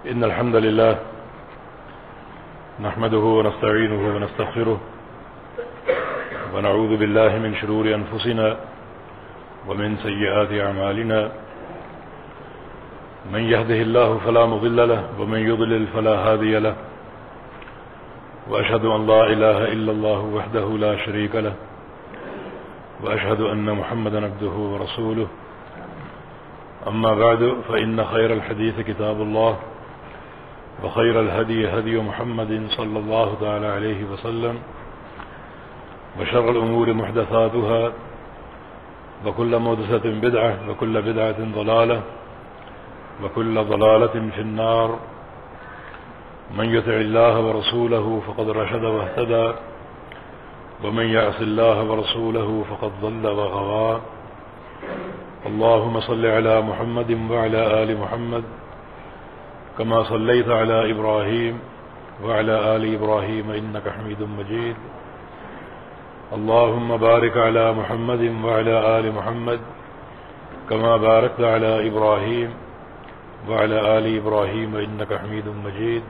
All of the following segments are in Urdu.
إن الحمد لله نحمده ونستعينه ونستغفره ونعوذ بالله من شرور أنفسنا ومن سيئات أعمالنا. من يهده الله فلا مضل له ومن يضلل فلا هادي له. وأشهد أن لا إله إلا الله وحده لا شريك له. وأشهد أن محمد عبده ورسوله. أما بعد فإن خير الحديث كتاب الله. وخير الهدي هدي محمد صلى الله تعالى عليه وسلم وشر الأمور محدثاتها وكل مدسة بدعة وكل بدعة ضلالة وكل ضلالة في النار من يتع الله ورسوله فقد رشد واهتدى ومن يعص الله ورسوله فقد ضل وغوى اللهم صل على محمد وعلى آل محمد كما صليت على إبراهيم وعلى آل إبراهيم إنك حميد مجيد. اللهم بارك على محمد وعلى آل محمد كما باركت على إبراهيم وعلى آل إبراهيم إنك حميد مجيد.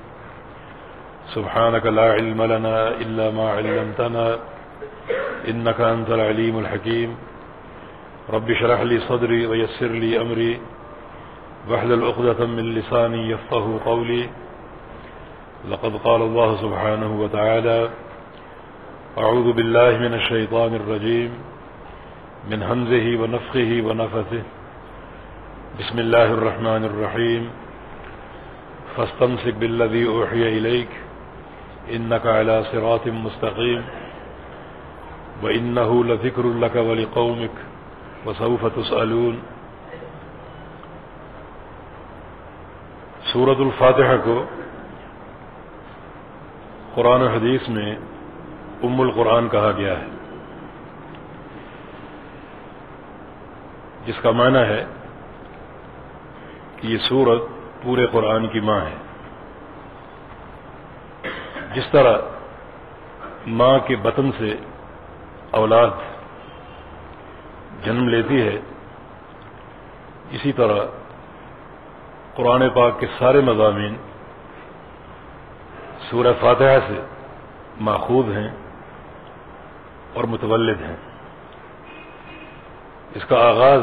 سبحانك لا علم لنا إلا ما علمتنا إنك أنت العليم الحكيم. رب شرح لي صدري ويسر لي أمري. وحل الأقدة من لساني يفطه قولي. لقد قال الله سبحانه وتعالى أعوذ بالله من الشيطان الرجيم من همزه ونفخه ونفثه. بسم الله الرحمن الرحيم. فاستمسك بالذي أوحي إليك إنك على صراط مستقيم. وإنه لذكر لك ولقومك وسوف تسألون. سورة الفاتحة کو قرآن و حدیث میں ام القرآن کہا گیا ہے۔ جس کا معنی ہے کہ یہ سورت پورے قرآن کی ماں ہے۔ جس طرح ماں کے بطن سے اولاد جنم لیتی ہے، اسی طرح قرآن پاک کے سارے مضامین سورہ فاتحہ سے ماخوذ ہیں اور متولد ہیں۔ اس کا آغاز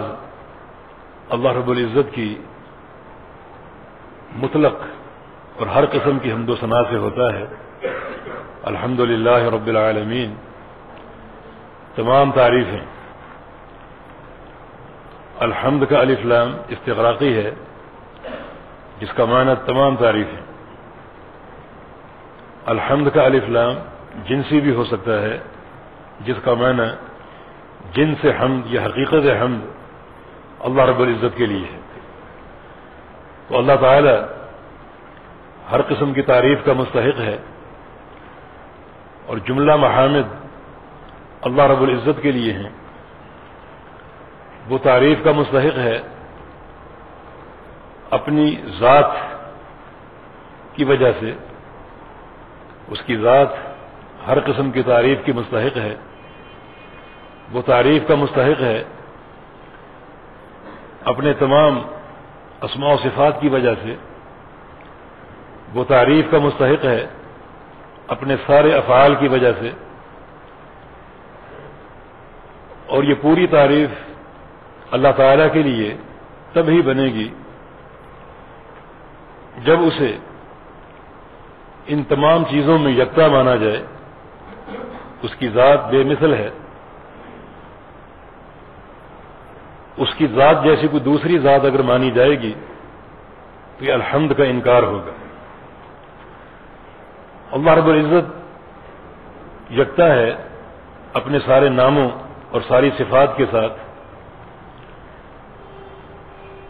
اللہ رب العزت کی مطلق اور ہر قسم کی حمد و ثناء سے ہوتا ہے۔ الحمد رب العالمین۔ تمام تعریفیں۔ الحمد کا الفلام استغراقی ہے۔ جس کا معنی تمام تعریفیں الحمد کا الفلام جنسی بھی ہو سکتا ہے، جس کا معنی جن سے حمد یا حقیقت حمد اللہ رب العزت کے لیے ہے۔ تو اللہ تعالی ہر قسم کی تعریف کا مستحق ہے اور جملہ محامد اللہ رب العزت کے لیے ہیں۔ وہ تعریف کا مستحق ہے اپنی ذات کی وجہ سے، اس کی ذات ہر قسم کی تعریف کی مستحق ہے۔ وہ تعریف کا مستحق ہے اپنے تمام اسماء و صفات کی وجہ سے۔ وہ تعریف کا مستحق ہے اپنے سارے افعال کی وجہ سے۔ اور یہ پوری تعریف اللہ تعالی کے لیے تب ہی بنے گی جب اسے ان تمام چیزوں میں یکتا مانا جائے، اس کی ذات بے مثل ہے، اس کی ذات جیسی کوئی دوسری ذات اگر مانی جائے گی، تو یہ الحمد کا انکار ہوگا۔ اللہ رب العزت یکتا ہے اپنے سارے ناموں اور ساری صفات کے ساتھ۔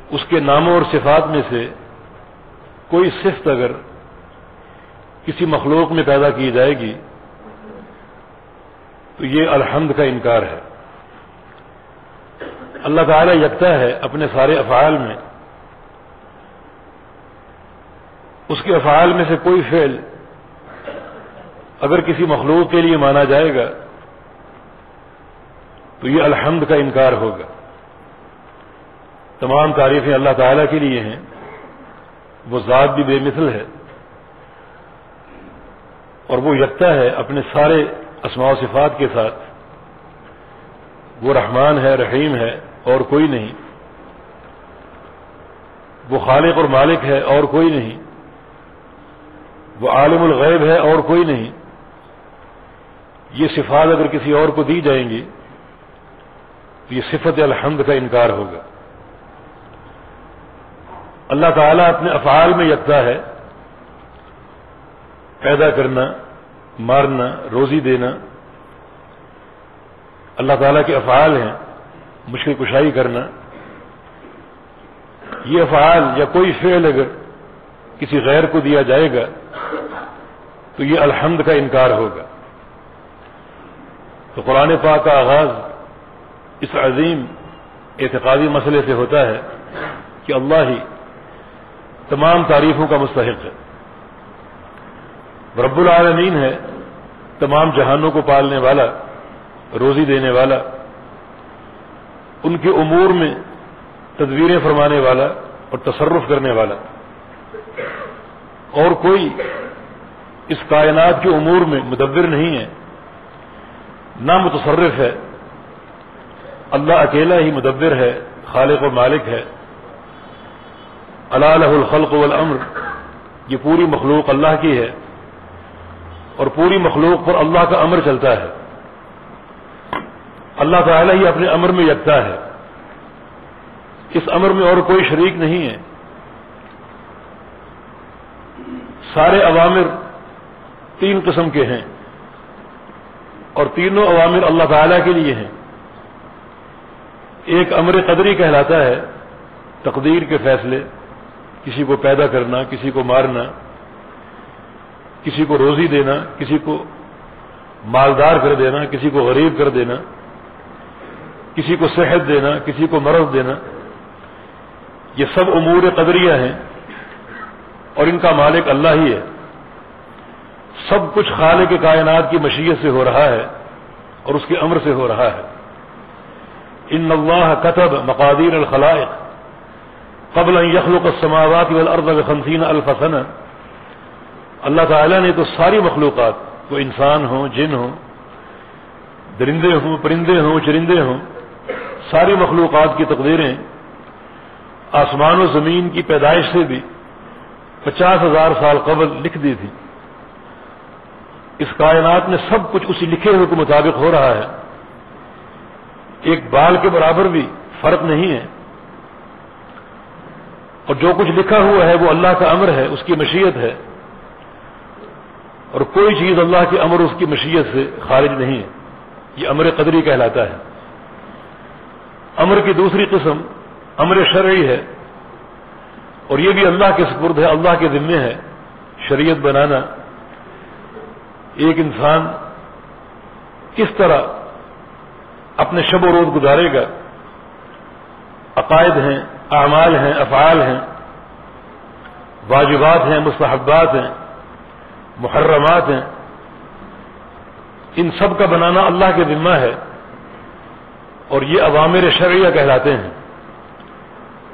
اس کے ناموں اور صفات میں سے کوئی صفت اگر کسی مخلوق میں پیدا کی جائے گی، تو یہ الحمد کا انکار ہے۔ اللہ تعالیٰ یکتا ہے اپنے سارے افعال میں۔ اس کے افعال میں سے کوئی فعل اگر کسی مخلوق کے لیے مانا جائے گا، تو یہ الحمد کا انکار ہوگا۔ تمام تعریفیں اللہ تعالیٰ کے لیے ہیں۔ وہ ذات بھی بے مثل ہے اور وہ یکتا ہے اپنے سارے اسماع و صفات کے ساتھ۔ وہ رحمان ہے، رحیم ہے اور کوئی نہیں۔ وہ خالق اور مالک ہے اور کوئی نہیں۔ وہ عالم الغیب ہے اور کوئی نہیں۔ یہ صفات اگر کسی اور کو دی جائیں گی تو یہ صفت الحمد کا انکار ہوگا۔ اللہ تعالیٰ اپنے افعال میں یکتا ہے۔ پیدا کرنا، مارنا، روزی دینا۔ اللہ تعالیٰ کے افعال ہیں، مشکل کشائی کرنا۔ یہ افعال یا کوئی فعل اگر کسی غیر کو دیا جائے گا، تو یہ الحمد کا انکار ہوگا۔ تو قرآن پاک کا آغاز اس عظیم اعتقادی مسئلے سے ہوتا ہے کہ اللہ ہی تمام تعریفوں کا مستحق ہے۔ رب العالمین ہے، تمام جہانوں کو پالنے والا، روزی دینے والا، ان کے امور میں تدبیریں فرمانے والا اور تصرف کرنے والا۔ اور کوئی اس کائنات کے امور میں مدبر نہیں ہے، نہ متصرف ہے۔ اللہ اکیلا ہی مدبر ہے، خالق و مالک ہے۔ اللہ الخلق والامر۔ یہ پوری مخلوق اللہ کی ہے اور پوری مخلوق پر اللہ کا امر چلتا ہے۔ اللہ تعالیٰ ہی اپنے امر میں یکتا ہے۔ اس امر میں اور کوئی شریک نہیں ہے۔ سارے عوامر تین قسم کے ہیں اور تینوں عوامر اللہ تعالیٰ کے لیے ہیں۔ ایک امر قدری کہلاتا ہے تقدیر کے فیصلے۔ کسی کو پیدا کرنا، کسی کو مارنا، کسی کو روزی دینا، کسی کو مالدار کر دینا، کسی کو غریب کر دینا، کسی کو صحت دینا، کسی کو مرض دینا، یہ سب امور قدریہ ہیں اور ان کا مالک اللہ ہی ہے۔ سب کچھ خالق کائنات کی مشیت سے ہو رہا ہے اور اس کے امر سے ہو رہا ہے۔ ان اللہ کتب مقادیر الخلائق۔ قبل یخلق السماوات والارض بخمسین الفسن اللہ تعالیٰ نے تو ساری مخلوقات، وہ انسان ہوں، جن ہوں، درندے ہوں، پرندے ہوں، چرندے ہوں، ساری مخلوقات کی تقدیریں آسمان و زمین کی پیدائش سے بھی پچاس ہزار سال قبل لکھ دی تھی۔ اس کائنات میں سب کچھ اسی لکھے ہوئے کے مطابق ہو رہا ہے۔ ایک بال کے برابر بھی فرق نہیں ہے۔ اور جو کچھ لکھا ہوا ہے وہ اللہ کا امر ہے، اس کی مشیت ہے۔ اور کوئی چیز اللہ کے امر، اس کی مشیت سے خارج نہیں ہے۔ یہ امر قدری کہلاتا ہے۔ امر کی دوسری قسم امر شرعی ہے۔ اور یہ بھی اللہ کے سپرد ہے، اللہ کے ذمے ہے۔ شریعت بنانا۔ ایک انسان کس طرح اپنے شب و روز گزارے گا؟ عقائد ہیں۔ اعمال ہیں، افعال ہیں، واجبات ہیں، مستحبات ہیں، محرمات ہیں، ان سب کا بنانا اللہ کے ذمہ ہے اور یہ عوامر شرعیہ کہلاتے ہیں۔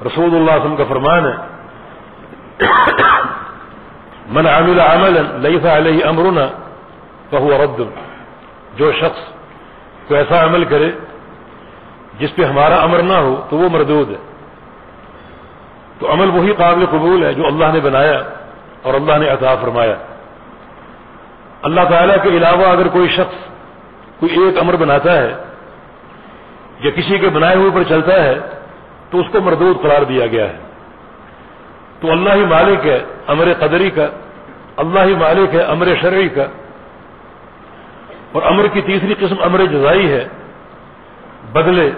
رسول اللہ وسلم کا فرمان ہے، من عامل عمل ليس علیہ امرنا فهو رد. جو شخص کو ایسا عمل کرے جس پہ ہمارا امر نہ ہو تو وہ مردود ہے۔ تو عمل وہی قابل قبول ہے جو اللہ نے بنایا اور اللہ نے عطا فرمایا۔ اللہ تعالیٰ کے علاوہ اگر کوئی شخص کوئی ایک امر بناتا ہے یا کسی کے بنائے ہوئے پر چلتا ہے تو اس کو مردود قرار دیا گیا ہے۔ تو اللہ ہی مالک ہے امر قدری کا، اللہ ہی مالک ہے امر شرعی کا۔ اور امر کی تیسری قسم امر جزائی ہے۔ بدلے،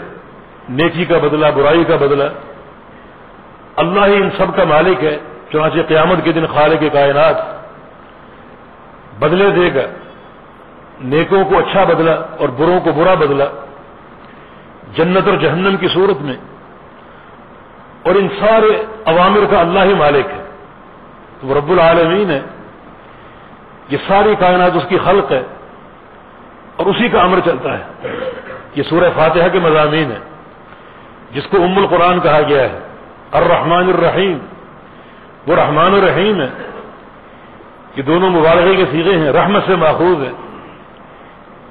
نیکی کا بدلہ، برائی کا بدلہ۔ اللہ ہی ان سب کا مالک ہے، چنانچہ قیامت کے دن خالق کائنات بدلے دے گا۔ نیکوں کو اچھا بدلا اور بروں کو برا بدلا۔ جنت اور جہنم کی صورت میں۔ اور ان سارے عوامر کا اللہ ہی مالک ہے۔ تو وہ رب العالمین ہے۔ یہ ساری کائنات اس کی خلق ہے۔ اور اسی کا امر چلتا ہے۔ یہ سورہ فاتحہ کے مضامین ہے جس کو ام القرآن کہا گیا ہے۔ الرحمن الرحیم۔ وہ رحمان و رحیم ہے یہ دونوں مبالغے کے سیغے ہیں، رحمت سے ماخوذ ہے،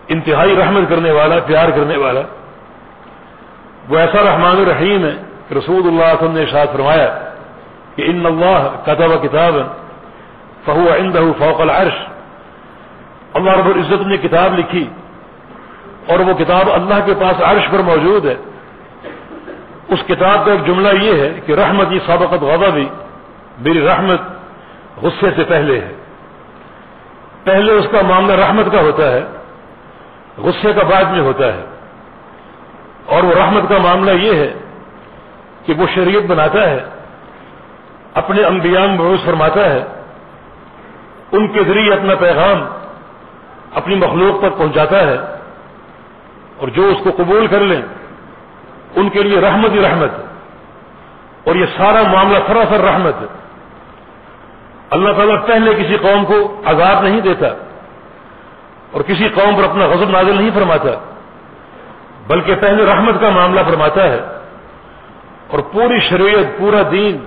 انتہائی رحمت کرنے والا، پیار کرنے والا۔ وہ ایسا رحمان الرحیم ہے کہ رسول اللہ علیہ وسلم نے ارشاد فرمایا کہ ان اللہ کتب کتاب فہو عندہ فوق العرش۔ اللہ رب العزت نے کتاب لکھی اور وہ کتاب اللہ کے پاس عرش پر موجود ہے۔ اس کتاب کا ایک جملہ یہ ہے کہ رحمت یہ سابقت غذا بھی میری رحمت غصے سے پہلے ہے۔ پہلے اس کا معاملہ رحمت کا ہوتا ہے، غصے کا بعد میں ہوتا ہے۔ اور وہ رحمت کا معاملہ یہ ہے کہ وہ شریعت بناتا ہے، اپنے انبیاء بروز فرماتا ہے، ان کے ذریعے اپنا پیغام، اپنی مخلوق تک پہنچاتا ہے اور جو اس کو قبول کر لیں ان کے لیے رحمت ہی رحمت اور یہ سارا معاملہ سراسر رحمت ہے۔ اللہ تعالیٰ پہلے کسی قوم کو عذاب نہیں دیتا اور کسی قوم پر اپنا غضب نازل نہیں فرماتا، بلکہ پہلے رحمت کا معاملہ فرماتا ہے اور پوری شریعت، پورا دین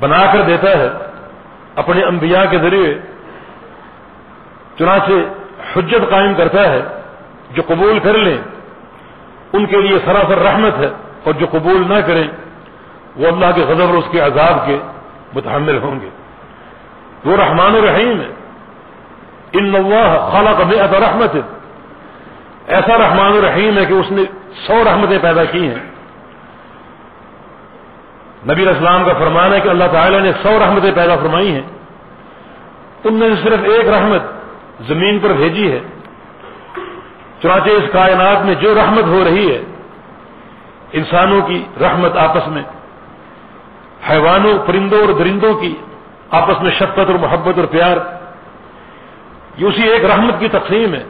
بنا کر دیتا ہے اپنے انبیاء کے ذریعے۔ چنانچہ حجت قائم کرتا ہے جو قبول کر لیں۔ ان کے لیے سراسر رحمت ہے اور جو قبول نہ کریں، وہ اللہ کے غضب اور اس کے عذاب کے متحمل ہوں گے۔ وہ رحمان الرحیم ہے۔ ان اللہ خالہ کبھی ایسا رحمت۔ ہے ایسا رحمان الرحیم ہے کہ اس نے سو رحمتیں پیدا کی ہیں۔ نبی اسلام کا فرمان ہے کہ اللہ تعالی نے سو رحمتیں پیدا فرمائی ہیں۔ ان میں سے صرف ایک رحمت زمین پر بھیجی ہے۔ چنانچہ اس کائنات میں جو رحمت ہو رہی ہے، انسانوں کی رحمت آپس میں، حیوانوں، پرندوں اور درندوں کی آپس میں شفقت اور محبت اور پیار، یہ اسی ایک رحمت کی تقسیم ہے۔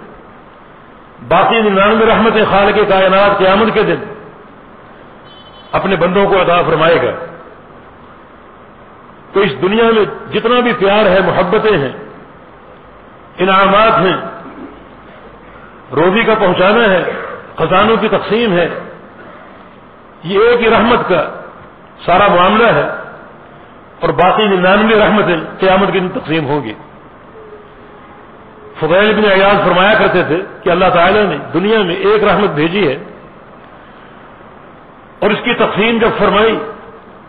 باقی ننانوے رحمتیں خال کے کائنات قیامت کے دن اپنے بندوں کو ادا فرمائے گا تو اس دنیا میں جتنا بھی پیار ہے، محبتیں ہیں، انعامات ہیں روزی کا پہنچانا ہے، خزانوں کی تقسیم ہے۔ یہ ایک ہی رحمت کا سارا معاملہ ہے اور باقی ننانوے رحمتیں قیامت کی تقسیم ہوں گی۔ فضیل بن ایاز فرمایا کرتے تھے کہ اللہ تعالی نے دنیا میں ایک رحمت بھیجی ہے اور اس کی تقسیم جب فرمائی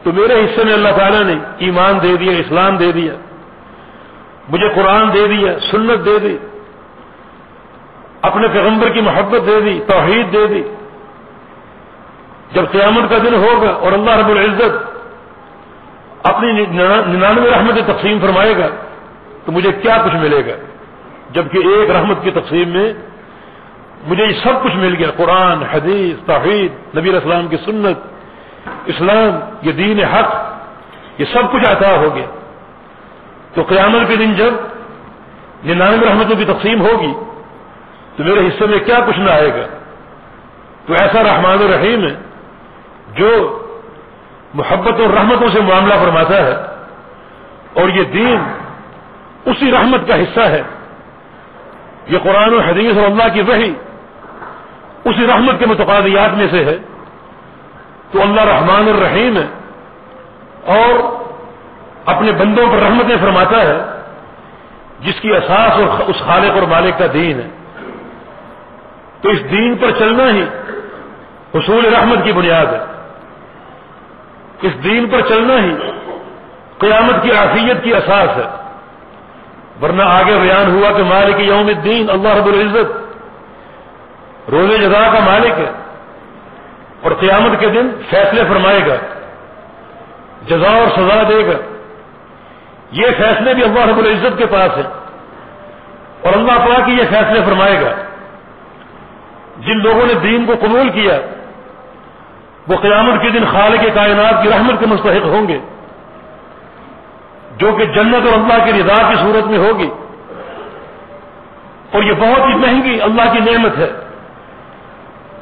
تو میرے حصے میں اللہ تعالیٰ نے ایمان دے دیا، اسلام دے دیا، مجھے قرآن دے دیا، سنت دے دی۔ اپنے پیغمبر کی محبت دے دی، توحید دے دی۔ جب قیامت کا دن ہوگا اور اللہ رب العزت اپنی ننانوے رحمت تقسیم فرمائے گا، تو مجھے کیا کچھ ملے گا؟ جبکہ ایک رحمت کی تقسیم میں مجھے یہ سب کچھ مل گیا، قرآن، حدیث، توحید، نبی اسلام کی سنت، اسلام، یہ دین حق، یہ سب کچھ عطا ہو گیا۔ تو قیامت کے دن جب ننانوے رحمتوں کی تقسیم ہوگی تو میرے حصے میں کیا کچھ نہ آئے گا؟ تو ایسا رحمان الرحیم ہے جو محبت اور رحمتوں سے معاملہ فرماتا ہے اور یہ دین اسی رحمت کا حصہ ہے۔ یہ قرآن و حدیث اور اللہ کی وحی اسی رحمت کے متقاضیات میں سے ہے۔ تو اللہ رحمان الرحیم ہے اور اپنے بندوں پر رحمتیں فرماتا ہے، جس کی اساس اور اس خالق اور مالک کا دین ہے۔ تو اس دین پر چلنا ہی حصول رحمت کی بنیاد ہے۔ اس دین پر چلنا ہی قیامت کی عافیت کی اساس ہے۔ ورنہ آگے بیان ہوا کہ مالک یوم الدین، اللہ رب العزت روز جزا کا مالک ہے۔ اور قیامت کے دن فیصلے فرمائے گا، جزا اور سزا دے گا۔ یہ فیصلے بھی اللہ رب العزت کے پاس ہیں۔ اور اللہ پاک یہ فیصلے فرمائے گا۔ جن لوگوں نے دین کو قبول کیا، وہ قیامت کے دن خالق کے کائنات کی رحمت کے مستحق ہوں گے۔ جو کہ جنت اور اللہ کی رضا کی صورت میں ہوگی۔ اور یہ بہت ہی مہنگی اللہ کی نعمت ہے۔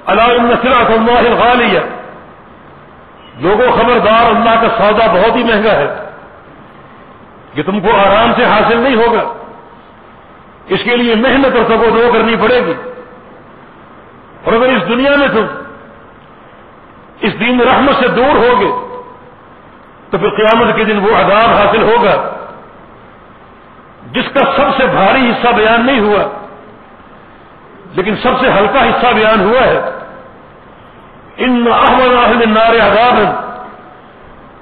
اللہ اللہ غالیہ لوگوں، خبردار، اللہ کا سودا بہت ہی مہنگا ہے۔ کہ تم کو آرام سے حاصل نہیں ہوگا۔ اس کے لیے محنت اور سب دو کرنی پڑے گی۔ اور اگر اس دنیا میں تم اس دین رحمت سے دور ہوگے، تو پھر قیامت کے دن وہ عذاب حاصل ہوگا، جس کا سب سے بھاری حصہ بیان نہیں ہوا، لیکن سب سے ہلکا حصہ بیان ہوا ہے۔ ان احمد اہل نار عذاب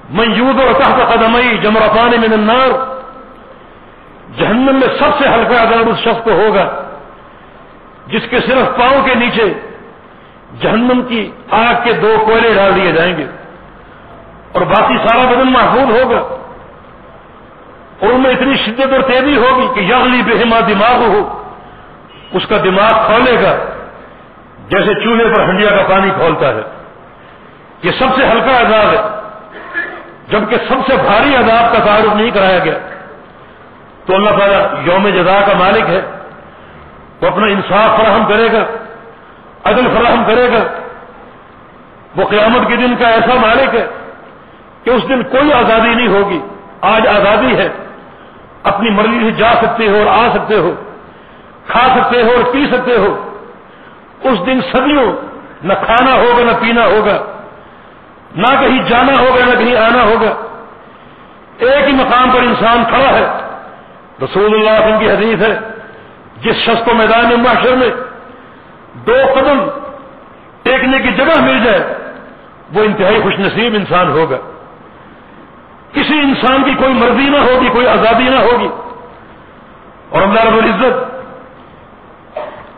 منجود اور تحت قدمئی جمرفان من النار۔ جہنم میں سب سے ہلکا عذاب اس شخص کو ہوگا، جس کے صرف پاؤں کے نیچے جہنم کی آگ کے دو کوئلے ڈال دیے جائیں گے اور باقی سارا بدن محفوظ ہوگا اور ان میں اتنی شدت اور تیزی ہوگی کہ یغلی بہما دماغ ہو، اس کا دماغ کھولے گا جیسے چولہے پر ہنڈیا کا پانی کھولتا ہے۔ یہ سب سے ہلکا عذاب ہے، جبکہ سب سے بھاری عذاب کا تعارف نہیں کرایا گیا۔ تو اللہ تعالیٰ یوم جزا کا مالک ہے، وہ اپنا انصاف فراہم کرے گا۔ عدل فراہم کرے گا۔ وہ قیامت کے دن کا ایسا مالک ہے کہ اس دن کوئی آزادی نہیں ہوگی۔ آج آزادی ہے۔ اپنی مرضی سے جا سکتے ہو اور آ سکتے ہو۔ کھا سکتے ہو اور پی سکتے ہو۔ اس دن صدیوں نہ کھانا ہوگا، نہ پینا ہوگا۔ نہ کہیں جانا ہوگا، نہ کہیں آنا ہوگا۔ ایک ہی مقام پر انسان کھڑا ہے۔ رسول اللہ ان کی حدیث ہے، جس شخص کو میدان معاشر میں دو قدم ٹیکنے کی جگہ مل جائے، وہ انتہائی خوش نصیب انسان ہوگا۔ کسی انسان کی کوئی مرضی نہ ہوگی، کوئی آزادی نہ ہوگی۔ اور اللہ رب العزت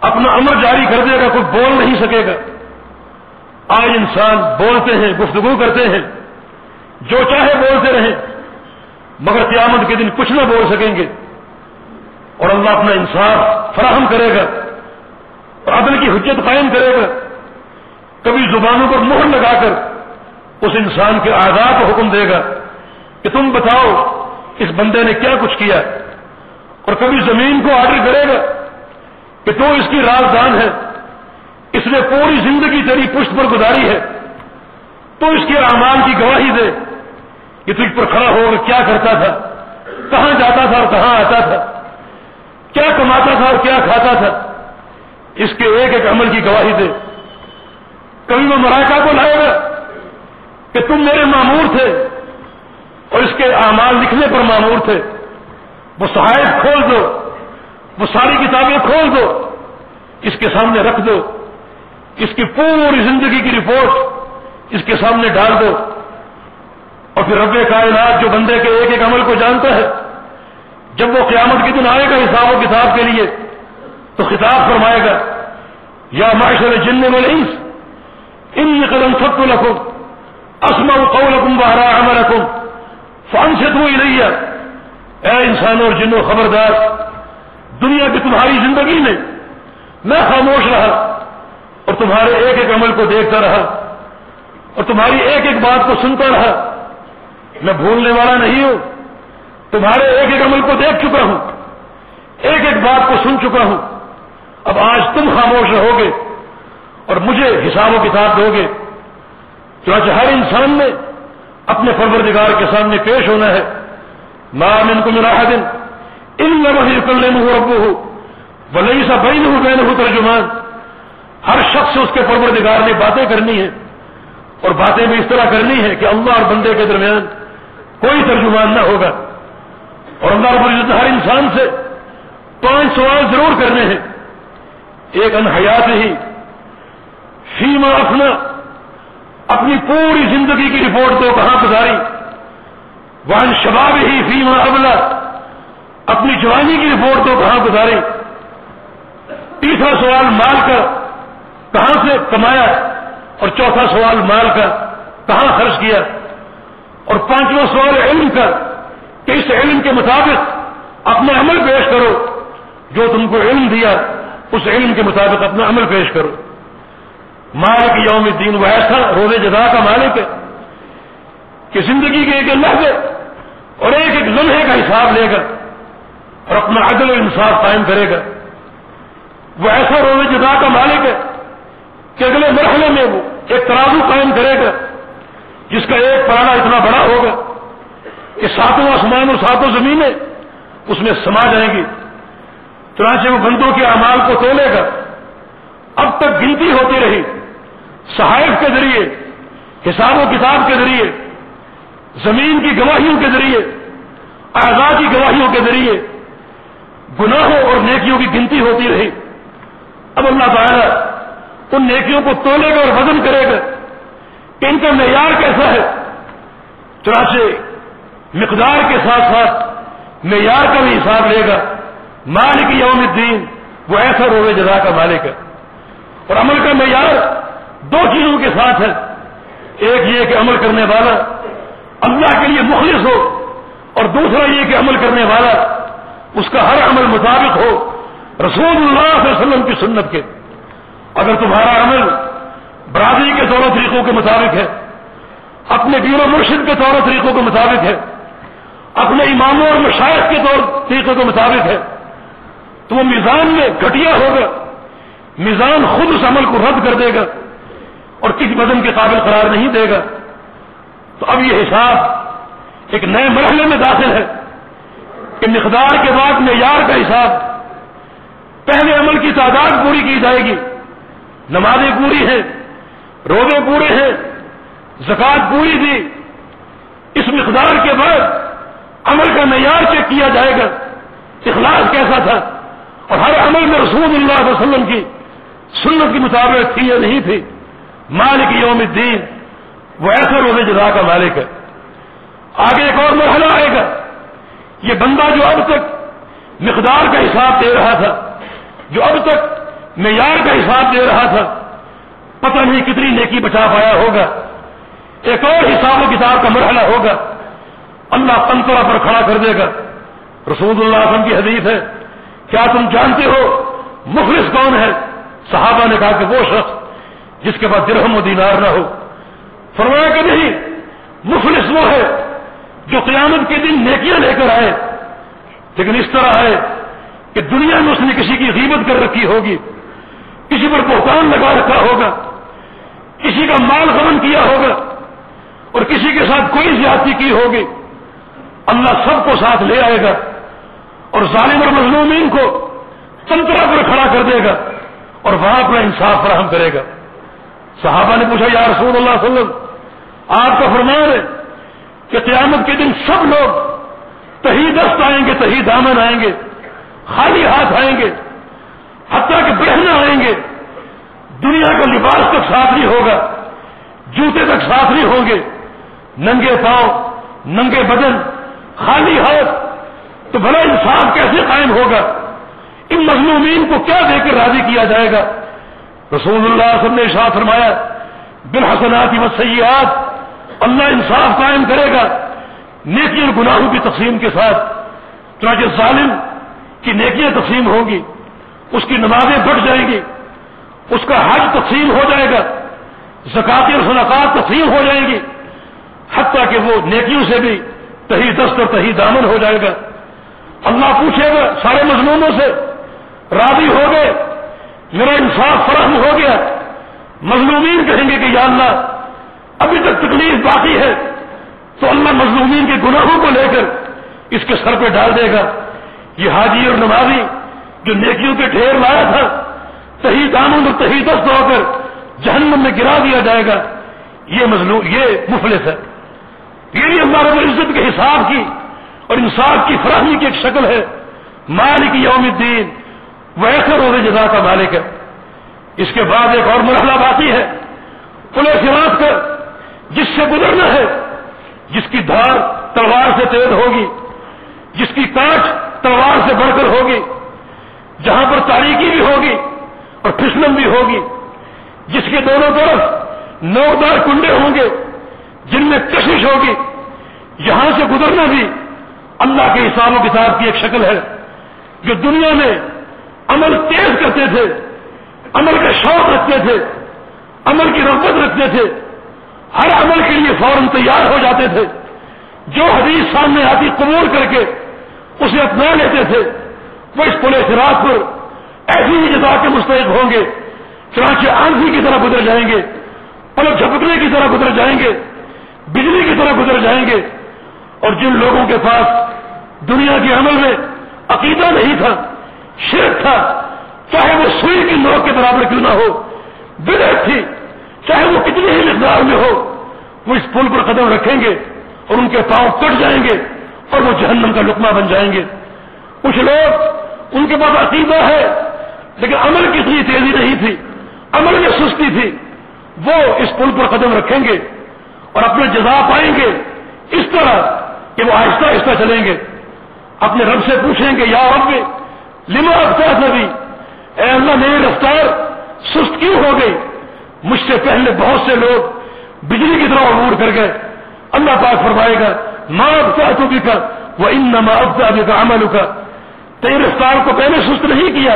اپنا امر جاری کر دے گا، کوئی بول نہیں سکے گا۔ آج انسان بولتے ہیں، گفتگو کرتے ہیں، جو چاہے بولتے رہیں، مگر قیامت کے دن کچھ نہ بول سکیں گے۔ اور اللہ اپنا انصاف فراہم کرے گا۔ اور عدل کی حجت قائم کرے گا۔ کبھی زبانوں پر مہر لگا کر اس انسان کے آزاد کو حکم دے گا کہ تم بتاؤ اس بندے نے کیا کچھ کیا۔ اور کبھی زمین کو آرڈر کرے گا کہ تو اس کی رازدان ہے۔ اس نے پوری زندگی تیری پشت پر گزاری ہے۔ تو اس کے اعمال کی گواہی دے کہ تجھ پر کھڑا ہو کیا کرتا تھا۔ کہاں جاتا تھا اور کہاں آتا تھا۔ کیا کماتا تھا اور کیا کھاتا تھا۔ اس کے ایک ایک عمل کی گواہی دے۔ کبھی وہ مراکہ کو لائے گا کہ تم میرے معمور تھے اور اس کے اعمال لکھنے پر معمور تھے۔ وہ سہایت کھول دو، وہ ساری کتابیں کھول دو، اس کے سامنے رکھ دو۔ اس کی پوری زندگی کی رپورٹ اس کے سامنے ڈال دو۔ اور پھر رب کائنات جو بندے کے ایک ایک عمل کو جانتا ہے، جب وہ قیامت کے دن آئے گا حساب و کتاب کے لیے تو خطاب فرمائے گا، یا معاشر جن والانس ان قدم سب کو رکھو اسما قول رکھوں بہرا ہمیں رکھوں فن سے تو ہی اے انسان اور جنو خبردار، دنیا کی تمہاری زندگی میں میں خاموش رہا، اور تمہارے ایک ایک عمل کو دیکھتا رہا، اور تمہاری ایک ایک بات کو سنتا رہا۔ میں بھولنے والا نہیں ہوں، تمہارے ایک ایک عمل کو دیکھ چکا ہوں، ایک ایک بات کو سن چکا ہوں۔ اب آج تم خاموش رہو گے اور مجھے حساب و کتاب دو گے۔ چنانچہ ہر انسان نے اپنے پروردگار کے سامنے پیش ہونا ہے۔ مام ان کو مراح دن ان لمحے میں ہو ابو ہو بلئی سا بین ہو بین ہو ترجمان۔ ہر شخص سے اس کے پروردگار نے باتیں کرنی ہے اور باتیں بھی اس طرح کرنی ہے کہ اللہ اور بندے کے درمیان کوئی ترجمان نہ ہوگا۔ اور اللہ رب العزت ہر انسان سے پانچ سوال ضرور کرنے ہیں۔ ایک انحیات ہی فیما اپنا، اپنی پوری زندگی کی رپورٹ تو کہاں گزاری؟ وہاں شباب ہی فیما ابلا اپنی جوانی کی رپورٹ تو کہاں گزاری؟ تیسرا سوال مال کا، کہاں سے کمایا؟ اور چوتھا سوال مال کا، کہاں خرچ کیا؟ اور پانچواں سوال علم کا، کہ اس علم کے مطابق اپنا عمل پیش کرو، جو تم کو علم دیا۔ اس علم کے مطابق اپنا عمل پیش کرو۔ مالک یوم الدین، وہ ایسا روز جزا کا مالک ہے کہ زندگی کے ایک لحظے اور ایک ایک لمحے کا حساب لے گا اور اپنا عدل و انصاف قائم کرے گا۔ وہ ایسا روز جزا کا مالک ہے کہ اگلے مرحلے میں وہ ایک ترازو قائم کرے گا، جس کا ایک پرانا اتنا بڑا ہوگا کہ ساتوں آسمان اور ساتوں زمینیں اس میں سما جائیں گی۔ چنانچہ وہ بندوں کے اعمال کو تولے گا۔ اب تک گنتی ہوتی رہی۔ صحائف کے ذریعے، حساب و کتاب کے ذریعے، زمین کی گواہیوں کے ذریعے آزاد کی گواہیوں کے ذریعے گناہوں اور نیکیوں کی گنتی ہوتی رہی۔ اب اللہ تعالیٰ ان نیکیوں کو تولے گا اور وزن کرے گا۔ کہ ان کا معیار کیسا ہے؟ چنانچہ مقدار کے ساتھ ساتھ معیار کا بھی حساب لے گا۔ مالک یوم الدین، وہ ایسا روے جزا کا مالک ہے۔ اور عمل کا معیار دو چیزوں کے ساتھ ہے۔ ایک یہ کہ عمل کرنے والا اللہ کے لیے مخلص ہو، اور دوسرا یہ کہ عمل کرنے والا اس کا ہر عمل مطابق ہو، رسول اللہ صلی اللہ علیہ وسلم کی سنت کے۔ اگر تمہارا عمل برادری کے طور و طریقوں کے مطابق ہے، اپنے دین و مرشد کے طور و طریقوں کے مطابق ہے، اپنے اماموں اور مشاہد کے طور طریقوں کے مطابق ہے تو وہ میزان میں گھٹیا ہوگا۔ میزان خود اس عمل کو رد کر دے گا اور کسی بدن کے قابل قرار نہیں دے گا۔ تو اب یہ حساب ایک نئے مرحلے میں داخل ہے۔ کہ مقدار کے بعد معیار کا حساب۔ پہلے عمل کی تعداد پوری کی جائے گی۔ نمازیں پوری ہیں، روزے پورے ہیں زکات پوری تھی اس مقدار کے بعد عمل کا معیار چیک کیا جائے گا۔ اخلاص کیسا تھا؟ اور ہر عمل میں رسول اللہ علیہ وسلم کی سنت کی مطابق تھی یا نہیں تھی؟ مالک یوم الدین، وہ ایسا روزے جزا کا مالک ہے۔ آگے ایک اور مرحلہ آئے گا۔ یہ بندہ جو اب تک مقدار کا حساب دے رہا تھا، جو اب تک معیار کا حساب دے رہا تھا، پتہ نہیں کتنی نیکی بچا پایا ہوگا۔ ایک اور حساب و کتاب کا مرحلہ ہوگا۔ اللہ پنترا پر کھڑا کر دے گا۔ رسول اللہ وسلم کی حدیث ہے کیا تم جانتے ہو مخلص کون ہے؟ صحابہ نے کہا کہ وہ شخص جس کے پاس درہم و دینار نہ ہو۔ فرمایا کہ نہیں، مخلص وہ ہے جو قیامت کے دن نیکیاں لے کر آئے۔ لیکن اس طرح ہے کہ دنیا میں اس نے کسی کی غیبت کر رکھی ہوگی، کسی پر بہتان لگا رکھا ہوگا، کسی کا مال غمن کیا ہوگا اور کسی کے ساتھ کوئی زیادتی کی ہوگی۔ اللہ سب کو ساتھ لے آئے گا۔ اور ظالم اور مظلومین کو تنترا پر کھڑا کر دے گا اور وہاں اپنا انصاف فراہم کرے گا۔ صحابہ نے پوچھا، یا رسول اللہ صلی اللہ علیہ وسلم، آپ کا فرمان ہے کہ قیامت کے دن سب لوگ تہی دست آئیں گے، تہی دامن آئیں گے، خالی ہاتھ آئیں گے، حتیٰ کہ بہن آئیں گے۔ دنیا کا لباس تک ساتھ نہیں ہوگا، جوتے تک ساتھ نہیں ہوں گے۔ ننگے پاؤں، ننگے بدن، خالی ہاتھ تو بھلا انصاف کیسے قائم ہوگا؟ ان مظلومین کو کیا دے کر راضی کیا جائے گا؟ رسول اللہ صلی اللہ علیہ نے فرمایا، بالحسنات و سیاحت اللہ انصاف قائم کرے گا، نیکی اور گناہوں کی تقسیم کے ساتھ۔ چنانچہ ظالم کی نیکیاں تقسیم ہوں گی، اس کی نمازیں بڑھ جائیں گی، اس کا حج تقسیم ہو جائے گا زکاتی اور صلاقات تقسیم ہو جائیں گی، حتیٰ کہ وہ نیکیوں سے بھی تہی دست اور تہی دامن ہو جائے گا۔ اللہ پوچھے گا سارے مضمونوں سے، راضی ہو گئے، میرا انصاف فراہم ہو گیا۔ مظلومین کہیں گے کہ یا اللہ، ابھی تک تکلیف باقی ہے، تو اللہ مظلومین کے گناہوں کو لے کر اس کے سر پہ ڈال دے گا۔ یہ حاجی اور نمازی جو نیکیوں کے ڈھیر لایا تھا صحیح دانوں میں صحیح دست ہو کر جہنم میں گرا دیا جائے گا۔ یہ مظلوم، یہ مفلس ہے۔ یہ بھی اللہ رب العزت کے حساب کی اور انصاف کی فراہمی کی ایک شکل ہے۔ مالک یوم الدین، وہ ایسے روزے جزا کا مالک ہے۔ اس کے بعد ایک اور مرحلہ باقی ہے۔ پولیس سراس کر، جس سے گزرنا ہے، جس کی دھار تلوار سے تیز ہوگی، جس کی کاٹ تلوار سے بڑھ کر ہوگی، جہاں پر تاریخی بھی ہوگی اور پھسلن بھی ہوگی، جس کے دونوں طرف نوکدار کنڈے ہوں گے، جن میں کشش ہوگی، یہاں سے گزرنا بھی اللہ کے حساب و کتاب کی ایک شکل ہے جو دنیا میں عمل تیز کرتے تھے، عمل کا شوق رکھتے تھے، عمل کی رغبت رکھتے تھے، ہر عمل کے لیے فوراً تیار ہو جاتے تھے۔ جو حدیث سامنے آتی قبول کر کے اسے اپنا لیتے تھے، وہ اس پولیس رات پر ایسی ہی جزا کے مستحق ہوں گے۔ چنانچہ آنکھی کی طرح گزر جائیں گے، پلک جھپکنے کی طرح گزر جائیں گے، بجلی کی طرح گزر جائیں گے، اور جن لوگوں کے پاس دنیا کے عمل میں عقیدہ نہیں تھا، شرک تھا۔ چاہے وہ سوئی کی نوک کے برابر کیوں نہ ہو، بدعت تھی، چاہے وہ کتنی ہی مقدار میں ہو، وہ اس پل پر قدم رکھیں گے اور ان کے پاؤں کٹ جائیں گے اور وہ جہنم کا لکما بن جائیں گے۔ کچھ لوگ ان کے پاس عقیدہ ہے، لیکن عمل کی اتنی تیزی نہیں تھی، عمل میں سستی تھی۔ وہ اس پل پر قدم رکھیں گے اور اپنے جزا پائیں گے۔ اس طرح کہ وہ آہستہ آہستہ چلیں گے۔ اپنے رب سے پوچھیں گے یا رب لما افطار نبی؟ اے اللہ، میری رفتار سست کیوں ہو گئی؟ مجھ سے پہلے بہت سے لوگ بجلی کی طرح عبور کر گئے۔ اللہ پاک فرمائے گا ماں افطار تو بھی کر وہ ان نما افطار کا عمل کا تیری رفتار کو پہلے سست نہیں کیا،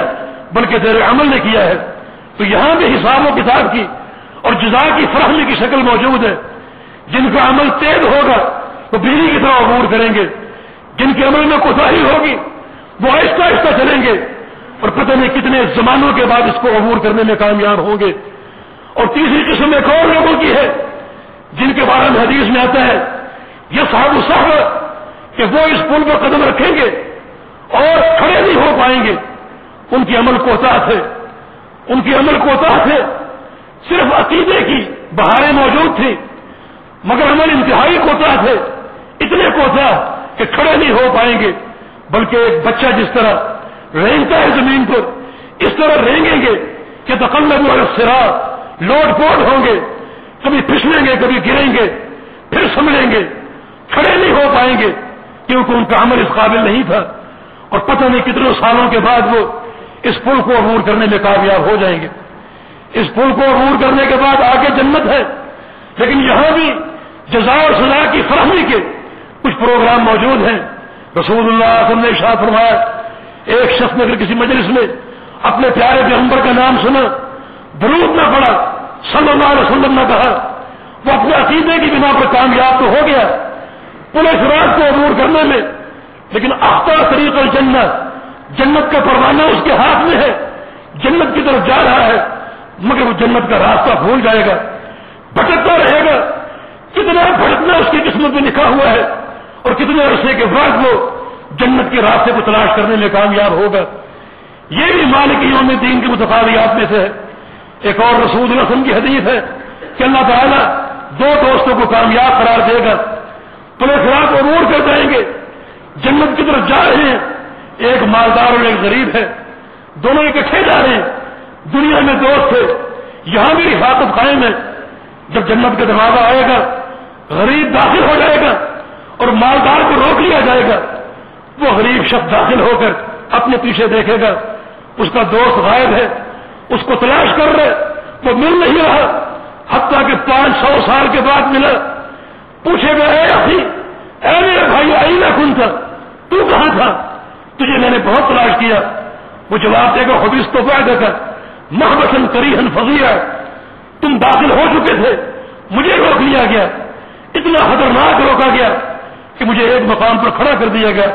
بلکہ تیرے عمل نے کیا ہے۔ تو یہاں بھی حساب و کتاب کی اور جزا کی فراہمی کی شکل موجود ہے۔ جن کا عمل تیز ہوگا، وہ بجلی کی طرح عبور کریں گے۔ جن کے عمل میں کوتاہی ہوگی، وہ آہستہ آہستہ چلیں گے۔ اور پتہ نہیں کتنے زمانوں کے بعد اس کو عبور کرنے میں کامیاب ہوں گے۔ اور تیسری قسم ایک اور لوگوں کی ہے، جن کے بارے میں حدیث میں آتا ہے یہ صاحب صاحب کہ وہ اس پل پر قدم رکھیں گے اور کھڑے نہیں ہو پائیں گے۔ ان کی عمل کوتا تھے ان کی عمل کوتا تھے صرف عقیدے کی بہاریں موجود تھی مگر عمل انتہائی کوتا تھے اتنے کوتا کہ کھڑے نہیں ہو پائیں گے، بلکہ ایک بچہ جس طرح رینگتا ہے زمین پر، اس طرح رینگیں گے کہ تقلب اور سرا لوٹ پوٹ ہوں گے، کبھی پھسلیں گے، کبھی گریں گے، پھر سمجھیں گے، کھڑے نہیں ہو پائیں گے، کیونکہ ان کا عمل اس قابل نہیں تھا۔ اور پتہ نہیں کتنے سالوں کے بعد وہ اس پل کو عبور کرنے میں کامیاب ہو جائیں گے۔ اس پل کو عبور کرنے کے بعد آگے جنت ہے، لیکن یہاں بھی جزا اور سزا کی فراہمی کے کچھ پروگرام موجود ہیں۔ رسول اللہ نے شاہ فرمایا، ایک شخص نے اگر کسی مجلس میں اپنے پیارے پیغمبر کا نام سنا، درود نہ پڑا، صلی اللہ علیہ وسلم نے کہا، وہ اپنے عقیدے کی بنا پر کامیاب تو ہو گیا پولیس راج کو عبور کرنے میں، لیکن اختر طریق الجنت جنت کا پروانہ اس کے ہاتھ میں ہے، جنت کی طرف جا رہا ہے، مگر وہ جنت کا راستہ بھول جائے گا، بھٹکتا رہے گا، کتنا بھٹکنا اس کی قسمت میں لکھا ہوا ہے۔ اور کتنے عرصے کے بعد وہ جنت کے راستے کو تلاش کرنے میں کامیاب ہوگا یہ بھی مالک یوم دین کے متفادیات میں سے ہے۔ ایک اور رسول رسم کی حدیث ہے کہ اللہ تعالیٰ دو دوستوں کو کامیاب قرار دے گا۔ پورے خلاف عبور کر جائیں گے۔ جنت کی طرف جا رہے ہیں۔ ایک مالدار اور ایک غریب ہے۔ دونوں اکٹھے جا رہے ہیں۔ دنیا میں دوست تھے یہاں بھی حفاظت قائم ہے۔ جب جنت کا دروازہ آئے گا، غریب داخل ہو جائے گا۔ اور مالدار کو روک لیا جائے گا۔ وہ غریب شخص داخل ہو کر اپنے پیچھے دیکھے گا۔ اس کا دوست غائب ہے۔ اس کو تلاش کر رہے وہ مل نہیں رہا۔ حتیٰ کہ پانچ سو سال کے بعد ملا۔ پوچھے گا، اے اخی، اے میرے بھائی آئی نہ کن تھا؟ تو کہاں تھا؟ تجھے میں نے بہت تلاش کیا۔ وہ جواب دے گا حبیث تو فائدہ کر محبت کری ہن فضیا تم داخل ہو چکے تھے۔ مجھے روک لیا گیا۔ اتنا خطرناک روکا گیا۔ کہ مجھے ایک مقام پر کھڑا کر دیا گیا۔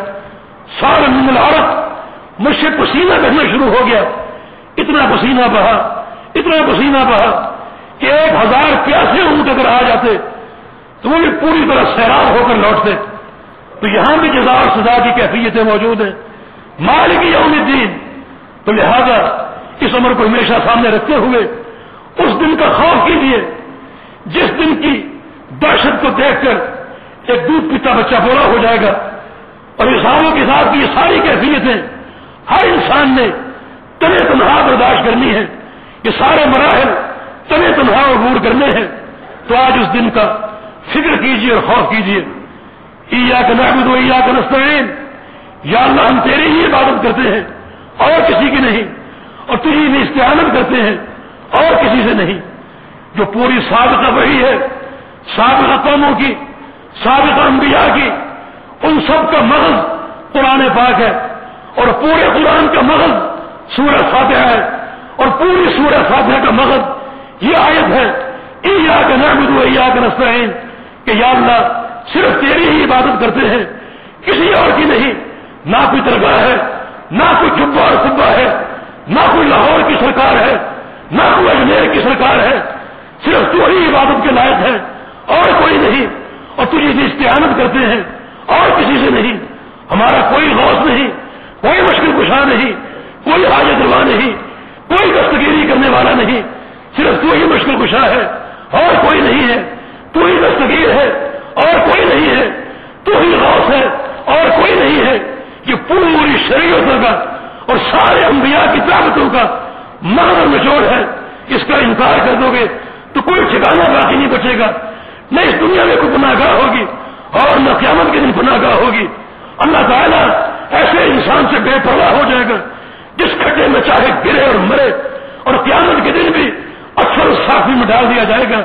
سارا من عورت مجھ سے پسینہ بہنا شروع ہو گیا۔ اتنا پسینہ بہا، اتنا پسینہ بہا کہ ایک ہزار پیاسے اونٹ اگر آ جاتے تو وہ بھی پوری طرح سیراب ہو کر لوٹتے۔ تو یہاں بھی جزا اور سزا کی کیفیتیں موجود ہیں۔ مالک یوم الدین۔ تو لہذا اس عمر کو ہمیشہ سامنے رکھتے ہوئے اس دن کا خوف کیجیے جس دن کی دہشت کو دیکھ کر ایک دودھ پیتا بچہ بولا ہو جائے گا۔ اور انسانوں کے ساتھ کی یہ ساری کیفیتیں ہر انسان نے تنہیں تنہا برداشت کرنی ہے یہ سارے مراحل تنہیں تنہا عبور کرنے ہیں۔ تو آج اس دن کا فکر کیجیے اور خوف کیجیے عیا کا و عیا کا نستعین۔ یا اللہ، ہم تیری ہی عبادت کرتے ہیں۔ اور کسی کی نہیں۔ اور تجھی بھی استعانت کرتے ہیں۔ اور کسی سے نہیں۔ جو پوری سابقہ وہی ہے، سابقہ قوموں کی سابقہ انبیاء کی، ان سب کا مغز قرآن پاک ہے اور پورے قرآن کا مغز سورہ فاتحہ ہے اور پوری سورہ فاتحہ کا مغز یہ آیت ہے ایا کا نحمد و کا کہ یا اللہ صرف تیری ہی عبادت کرتے ہیں، کسی اور کی نہیں، نہ کوئی درگاہ ہے، نہ کوئی جبا اور کبا ہے، نہ کوئی لاہور کی سرکار ہے، نہ کوئی اجمیر کی سرکار ہے، صرف تو ہی عبادت کے لائق ہے، اور کوئی نہیں۔ اور تجھے بھی استعانت کرتے ہیں اور کسی سے نہیں۔ ہمارا کوئی غوث نہیں، کوئی مشکل کشا نہیں، کوئی حاجت روا نہیں، کوئی دستگیری کرنے والا نہیں۔ صرف تو ہی مشکل کشا ہے اور کوئی نہیں ہے۔ تو ہی دستگیر ہے اور کوئی نہیں ہے۔ ہے کہ پوری شریعتوں کا اور سارے انبیاء کی طاقتوں کا مہر نچوڑ ہے۔ اس کا انکار کر دو گے تو کوئی ٹھکانا باقی نہیں بچے گا۔ نہ اس دنیا میں کوئی گناہ گاہ ہوگی اور نہ قیامت کے دن گناہ گاہ ہوگی۔ اللہ تعالیٰ ایسے انسان سے بے پرواہ ہو جائے گا جس کھڈے میں چاہے گرے اور مرے اور قیامت کے دن بھی اکثر صافی میں ڈال دیا جائے گا،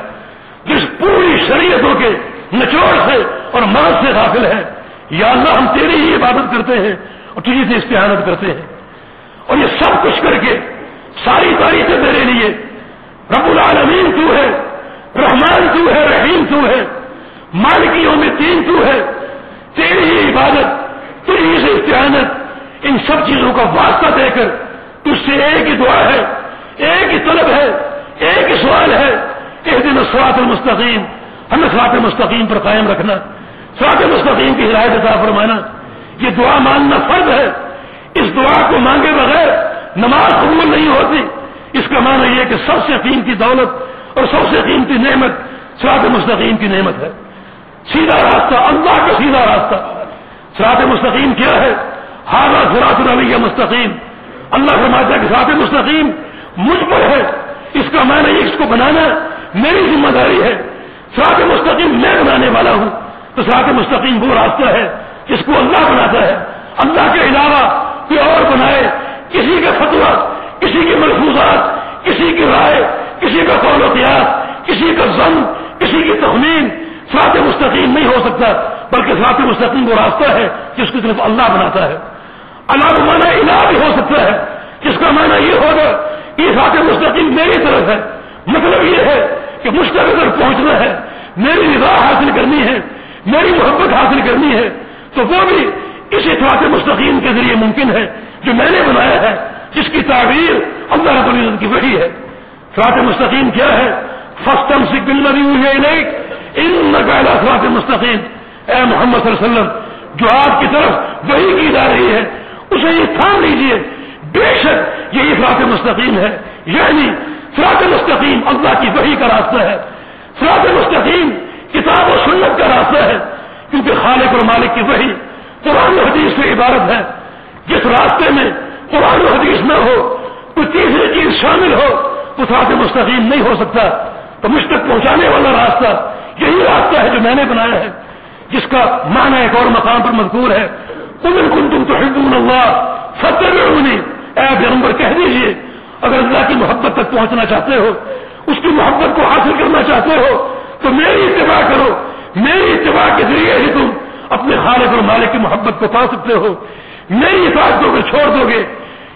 جس پوری شریعتوں کے نچوڑ سے اور مرض سے داخل ہے۔ یا اللہ، ہم تیری ہی عبادت کرتے ہیں اور تجھے سے استعانت کرتے ہیں۔ اور یہ سب کچھ کر کے ساری تاریخیں میرے لیے رب العالمین تو ہے۔ رحمان تو ہے، رحیم تو ہے، مالکیوں میں تین تو ہے، تیری ہی عبادت، تیری سے استعانت ان سب چیزوں کا واسطہ دے کر تجھ سے ایک ہی دعا ہے، ایک ہی طلب ہے، ایک ہی سوال ہے ایک دن سوات المستقیم، ہمیں سوات مستقیم پر قائم رکھنا سوات مستقیم کی ہدایت عطا فرمانا، یہ دعا ماننا فرض ہے، اس دعا کو مانگے بغیر نماز قبول نہیں ہوتی، اس کا معنی یہ کہ سب سے قیمتی دولت اور سب سے قیمتی نعمت سرات مستقیم کی نعمت ہے۔ سیدھا راستہ، اللہ کا سیدھا راستہ۔ سرات مستقیم کیا ہے؟ ہارا سرات العلیہ مستقیم۔ اللہ فرماتا ہے کہ سرات مستقیم مجھ پر ہے۔ اس کا معنی اس کو بنانا میری ذمہ داری ہے۔ سرات مستقیم میں بنانے والا ہوں۔ تو سرات مستقیم وہ راستہ ہے جس کو اللہ بناتا ہے۔ اللہ کے علاوہ کوئی اور بنائے۔ کسی کا فتوا کسی کی محفوظات کسی کی رائے کسی کا قول و قیاس کسی کا ضم کسی کی تخمین سرات مستقیم نہیں ہو سکتا، بلکہ سرات مستقیم وہ راستہ ہے جس کی طرف اللہ بناتا ہے۔ اللہ کا معنی الہ بھی ہو سکتا ہے، جس کا معنی یہ ہوگا کہ سرات مستقیم میری طرف ہے۔ مطلب یہ ہے کہ مشتق اگر پہنچنا ہے، میری رضا حاصل کرنی ہے، میری محبت حاصل کرنی ہے، تو وہ بھی اسی سرات مستقیم کے ذریعے ممکن ہے جو میں نے بنایا ہے، جس کی تعبیر اللہ رب العزت کی وحی ہے۔ سرات مستقیم کیا ہے؟ فستم سے گل لگی ہوئی ہے ان نقائلہ سرات مستقیم۔ اے محمد صلی اللہ علیہ وسلم، جو آپ کی طرف وہی کی جا رہی ہے، اسے یہ تھام لیجیے۔ بے شک یہی سرات مستقیم ہے۔ یعنی سرات مستقیم اللہ کی وحی کا راستہ ہے۔ سرات مستقیم کتاب و سنت کا راستہ ہے۔ کیونکہ خالق اور مالک کی وحی قرآن حدیث سے عبارت ہے۔ جس راستے میں قرآن و حدیث نہ ہو، کوئی تیسری چیز شامل ہو تو مستقیم نہیں ہو سکتا، تو مجھ تک پہنچانے والا راستہ یہی راستہ ہے جو میں نے بنایا ہے، جس کا معنی ایک اور مقام پر مذکور ہے۔ تم کن تم تو ہندو ستر میں اے پیغمبر، کہہ دیجیے اگر اللہ کی محبت تک پہنچنا چاہتے ہو، اس کی محبت کو حاصل کرنا چاہتے ہو، تو میری اتباع کرو۔ میری اتباع کے ذریعے ہی تم اپنے خالق اور مالک کی محبت کو پا سکتے ہو۔ میری اطاعت کو چھوڑ دو گے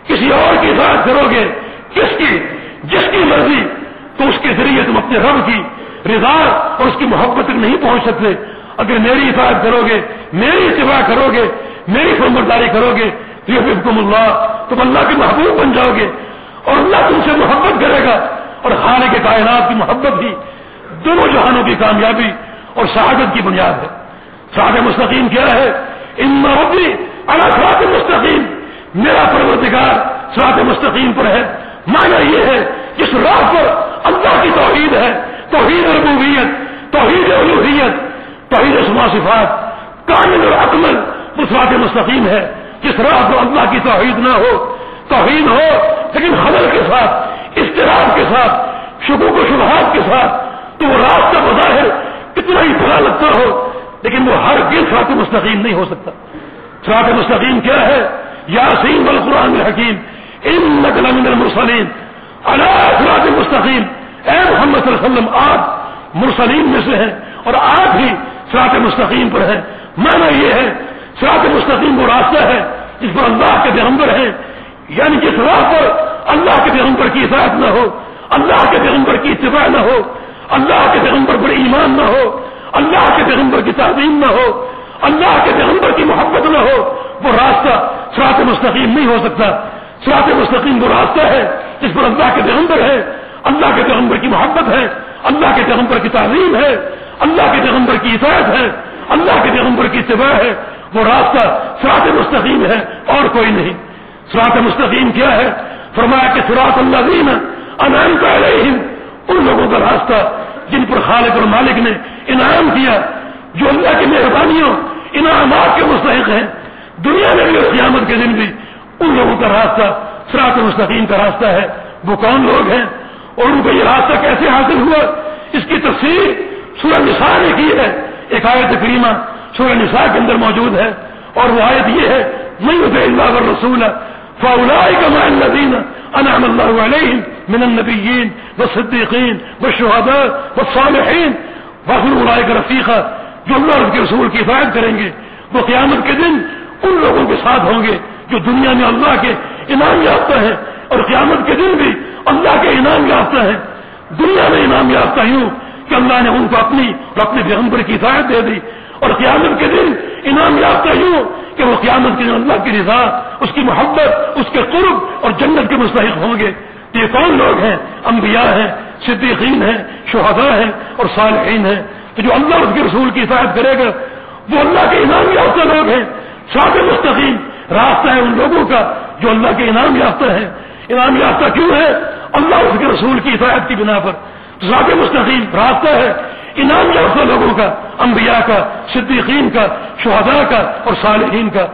کسی اور کی اطاعت کرو گے کس کی جس کی مرضی تو اس کے ذریعے تم اپنے رب کی رضا اور اس کی محبت تک نہیں پہنچ سکتے۔ اگر میری اطاعت کرو گے، میری اتباع کرو گے، میری فرمرداری کرو گے تو یہ حکم اللہ، تم اللہ کے محبوب بن جاؤ گے اور اللہ تم سے محبت کرے گا۔ اور خانے کے کائنات کی محبت بھی دونوں جہانوں کی کامیابی اور شہادت کی بنیاد ہے۔ شہاد مستقیم کیا ہے؟ ان محبی اللہ سرات مستقیم۔ میرا پروردگار سرات مستقیم پر ہے۔ مانا یہ ہے جس راہ پر اللہ کی توحید ہے. توحید ربوبیت، توحید الوحیت توحید اسما صفات. کامل اور اکمل وہ سرات مستقیم ہے. جس راہ پر اللہ کی توحید نہ ہو، توحید ہو، لیکن خبر کے ساتھ، اضطراب کے ساتھ، شکوک و شبہات کے ساتھ، تو وہ راستہ بظاہر کتنا ہی بھلا لگتا ہو، لیکن وہ ہر گل سرات مستقیم نہیں ہو سکتا. سرات مستقیم کیا ہے؟ یا سیم القرآن الحکیم ان نقل من المرسلین سرات مستقیم. اے محمد صلی اللہ علیہ وسلم، آپ مرسلین میں سے ہیں اور آپ ہی سرات مستقیم پر ہیں۔ مانا یہ ہے سرات مستقیم وہ راستہ ہے جس پر اللہ کے پیغمبر ہیں۔ یعنی جس راہ پر اللہ کے پیغمبر کی اطاعت نہ ہو، اللہ کے پیغمبر کی اتباع نہ ہو، اللہ کے پیغمبر پر ایمان نہ ہو، اللہ کے پیغمبر کی تعظیم نہ ہو، اللہ کے پیغمبر کی محبت نہ ہو، وہ راستہ سرات مستقیم نہیں ہو سکتا۔ سرات مستقیم وہ راستہ ہے جس پر اللہ کے پیغمبر ہے اللہ کے پیغمبر کی محبت ہے، اللہ کے پیغمبر کی تعلیم ہے، اللہ کے پیغمبر کی اطاعت ہے، اللہ کے پیغمبر کی اتباع ہے۔ وہ راستہ سرات مستقیم ہے اور کوئی نہیں۔ سرات مستقیم کیا ہے؟ فرمایا کہ سراط اللہ دین انعام کا ان لوگوں کا راستہ جن پر خالق اور مالک نے انعام کیا، جو اللہ کی مہربانیوں، انعامات کے مستحق ہیں۔ دنیا میں بھی اور قیامت کے دن بھی ان لوگوں کا راستہ سراط مستقیم کا راستہ ہے۔ وہ کون لوگ ہیں؟ اور ان کو یہ راستہ کیسے حاصل ہوا؟ اس کی تفصیل سورہ نساء نے کی ہے۔ ایک آیت کریمہ سورہ نساء کے اندر موجود ہے اور وہ آیت یہ ہے میں اللہ رسول فاولائک مع الذین انعم اللہ علیہم من النبیین والصدیقین والشہداء والصالحین وحل اولائک رفیقہ جو اللہ کے رسول کی حفاظت کریں گے، وہ قیامت کے دن ان لوگوں کے ساتھ ہوں گے جو دنیا میں اللہ کے انعام یافتہ ہیں اور قیامت کے دن بھی اللہ کے انعام یافتہ ہیں دنیا میں انعام یافتہ ہوں کہ اللہ نے ان کو اپنی اور اپنے پیغمبر کی حفاظت دے دی۔ اور قیامت کے دن انعام یافتہ ہوں کہ وہ قیامت کے دن اللہ کی رضا، اس کی محبت، اس کے قرب اور جنت کے مستحق ہوں گے۔ یہ کون لوگ ہیں؟ انبیاء ہیں، صدیقین ہیں، شہداء ہیں اور صالحین ہیں۔ تو جو اللہ اس کے رسول کی حفاظت کرے گا، وہ اللہ کے انعام یافتہ لوگ ہیں۔ سات مستقیم، راستہ ہے ان لوگوں کا جو اللہ کے انعام یافتہ ہے انعام یافتہ کیوں ہے؟ اللہ اس کے رسول کی حفاظت کی بنا پر ذات مستقیم راستہ ہے، انعام یافتہ لوگوں کا، انبیاء کا، صدیقین کا، شہداء کا اور صالحین کا۔